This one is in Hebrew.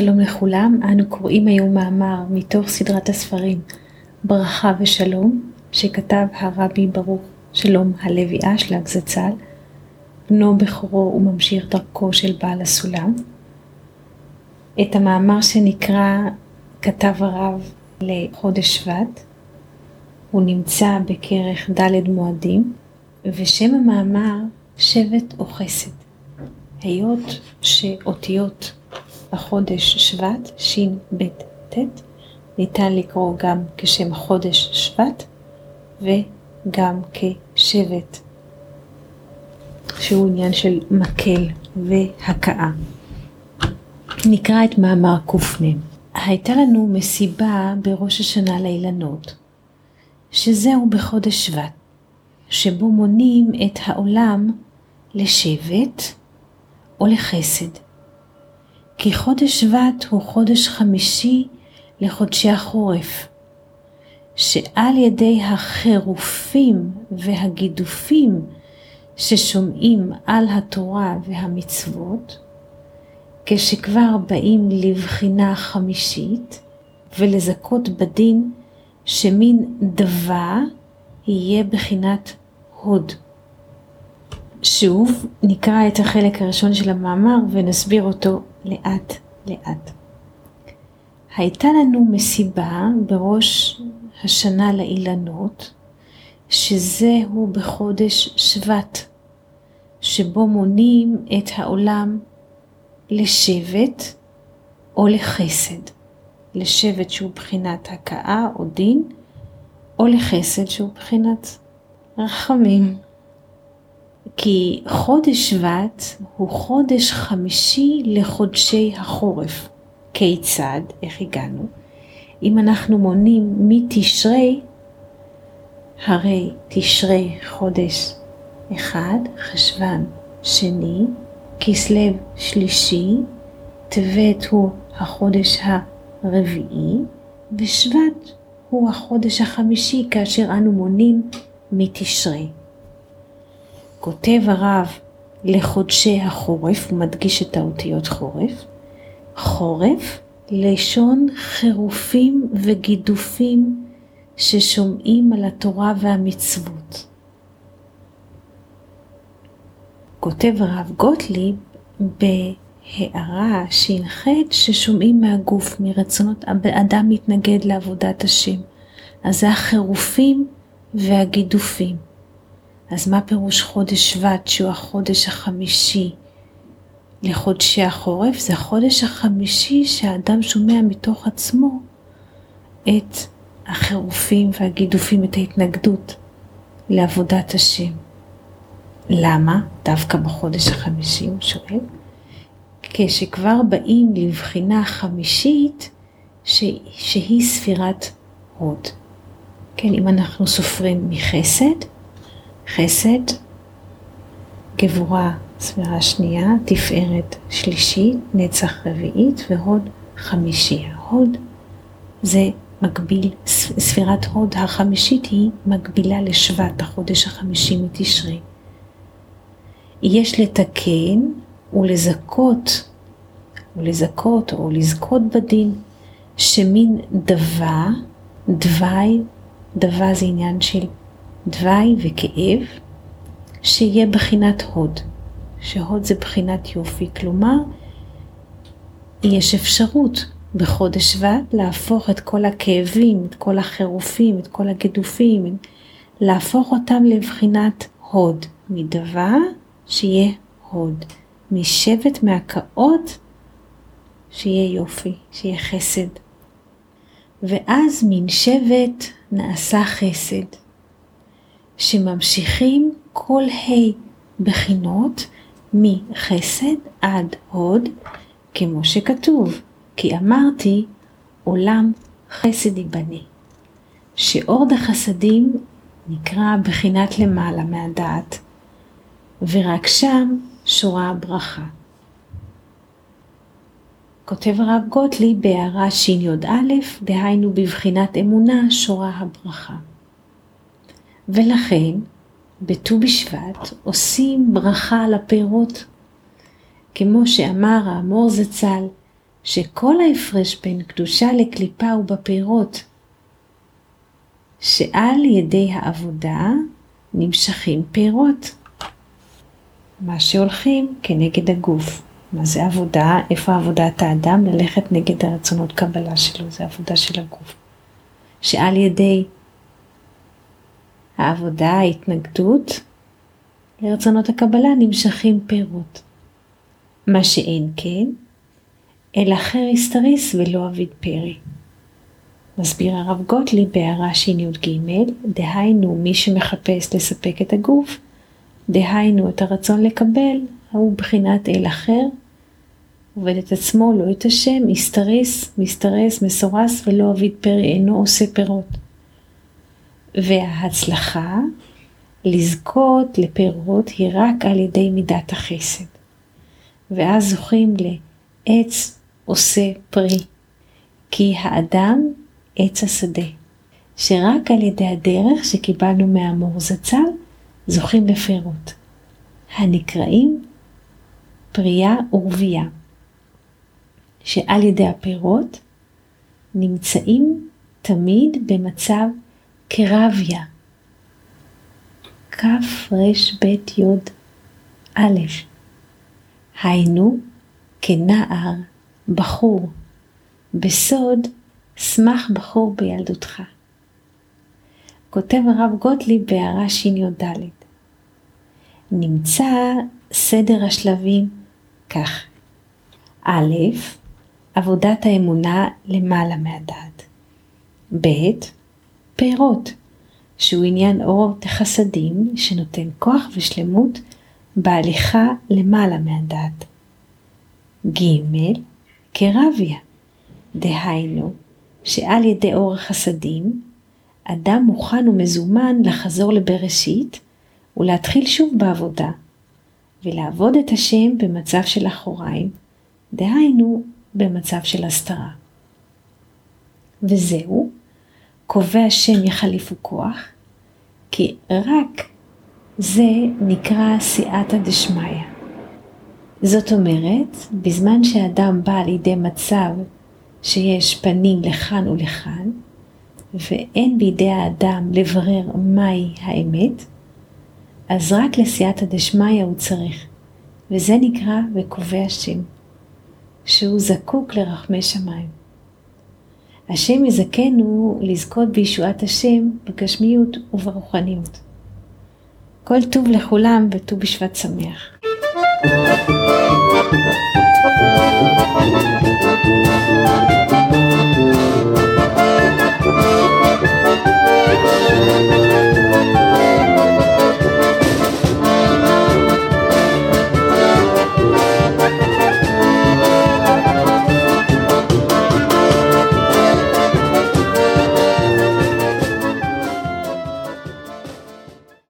לכולם, אנו קוראים היום מאמר מתוך סדרת הספרים ברכה ושלום, שכתב הרבי ברוך שלום הלוי אשלג זצ"ל, בנו בכורו וממשיך דרכו של בעל הסולם. את המאמר שנקרא כתב הרב לחודש שבט, הוא נמצא בכרך ד' מועדים, ושם המאמר שבט או חסד. היות שאותיות החודש שבט, ש"ב-ט, ניתן לקרוא גם כשם חודש שבט וגם כשבט, שהוא עניין של מקל והכאה. נקרא את מאמר ק"מ. הייתה לנו מסיבה בראש השנה לאילנות, שזהו בחודש שבט, שבו מונים את העולם לשבט או לחסד. כי חודש שבט הוא חודש חמישי לחודשי החורף, שעל ידי החירופים והגידופים ששומעים על התורה והמצוות, כשכבר באים לבחינה חמישית ולזכות בדין שמין דבה יהיה בחינת הוד. שוב נקרא את החלק הראשון של המאמר ונסביר אותו לאט לאט. הייתה לנו מסיבה בראש השנה לאילנות, שזהו בחודש שבט, שבו מונים את העולם לשבט או לחסד. לשבט שהוא בחינת הכאה או דין, או לחסד שהוא בחינת רחמים. כי חודש שבט הוא חודש חמישי לחודשי החורף. כיצד? איך הגענו? אם אנחנו מונים מתשרי, הרי תשרי חודש אחד, חשוון שני, כסלו שלישי, טבת הוא החודש הרביעי, ושבט הוא החודש החמישי כאשר אנו מונים מתשרי. כותב הרב לחודשי החורף, הוא מדגיש את האותיות חורף, חורף, לשון חירופים וגידופים ששומעים על התורה והמצוות. כותב הרב גוטליב בהערה ש"ח ששומעים מהגוף, מרצונות אדם מתנגד לעבודת השם. אז זה החירופים והגידופים. אז מה פירוש חודש שבט שהוא החודש החמישי לחודשי החורף? זה החודש החמישי שהאדם שומע מתוך עצמו את החירופים והגידופים, את ההתנגדות לעבודת השם. למה? דווקא בחודש החמישי, הוא שואל. כשכבר באים לבחינה חמישית ש... שהיא ספירת הוד. כן, אם אנחנו סופרים מחסד, חסד, גבורה ספירה שנייה, תפארת שלישית, נצח רביעית והוד חמישי. ההוד זה מקביל, ספירת הוד החמישית היא מקבילה לשבט, החודש החמישי מתשרי. יש לתקן ולזכות, ולזכות או לזכות בדין, שמין דבה, דווי, דבה זה עניין של דווי וכאב, שיהיה בחינת הוד, שהוד זה בחינת יופי, כלומר, יש אפשרות בחודש שבט להפוך את כל הכאבים, את כל החירופים, את כל הגידופים, להפוך אותם לבחינת הוד, מדבה שיהיה הוד, משבט מהקאות שיהיה יופי, שיהיה חסד. ואז מן שבט נעשה חסד. שממשיכים כל ה' בחינות מחסד עד הוד, כמו שכתוב, כי אמרתי עולם חסד ייבנה. שאור דחסדים נקרא בחינת למעלה מהדעת, ורק שם שורה הברכה. כותב הרב גוטליב בהערה שי"א, דהיינו בבחינת אמונה שורה הברכה. ולכן בט"ו בשבט עושים ברכה על הפירות, כמו שאמר האמור זצ"ל, שכל ההפרש בין קדושה לקליפה הוא בפירות, שעל ידי העבודה נמשכים פירות, מה שהולכים כנגד הגוף. מה זה עבודה? איפה עבודת האדם? ללכת נגד הרצונות קבלה שלו, זה עבודה של הגוף. שעל ידי העבודה, ההתנגדות לרצונות הקבלה נמשכים פירות. מה שאין כן, אל אחר הסתריס ולא אביד פרי. מסביר הרב גוטליב בהערה שי"ג, דהיינו מי שמחפש לספק את הגוף, דהיינו את הרצון לקבל, הוא בחינת אל אחר, עובד את עצמו, לא את השם, מסתרס, מסתרס, מסורס ולא אביד פרי, אינו עושה פירות. וההצלחה לזכות לפירות היא רק על ידי מידת החסד. ואז זוכים לעץ עושה פרי, כי האדם עץ השדה, שרק על ידי הדרך שקיבלנו מהמור זצ"ל זוכים לפירות, הנקראים פרייה ורבייה, שעל ידי הפירות נמצאים תמיד במצב קרביה. כרב"י א', היינו כנער, בחור, בסוד שמח בחור בילדותך. כותב הרב גוטליב בהערה שי"ד נמצא סדר השלבים כך א', עבודת האמונה למעלה מהדעת. ב', פירות, שהוא עניין אור החסדים שנותן כוח ושלמות בהליכה למעלה מהדעת. ג', קרביה, דהיינו שעל ידי אור החסדים, אדם מוכן ומזומן לחזור לבראשית ולהתחיל שוב בעבודה, ולעבוד את השם במצב של אחוריים, דהיינו במצב של הסתרה. וזהו, קובע שם יחליפו כוח, כי רק זה נקרא סייעתא דשמיא. זאת אומרת, בזמן שאדם בא לידי מצב שיש פנים לכאן ולכאן, ואין בידי האדם לברר מהי האמת, אז רק לסייעתא דשמיא הוא צריך, וזה נקרא וקובע שם, שהוא זקוק לרחמי שמיים. השם יזכנו לזכות בישועת השם בגשמיות וברוחניות. כל טוב לכולם וט"ו בשבט שמח.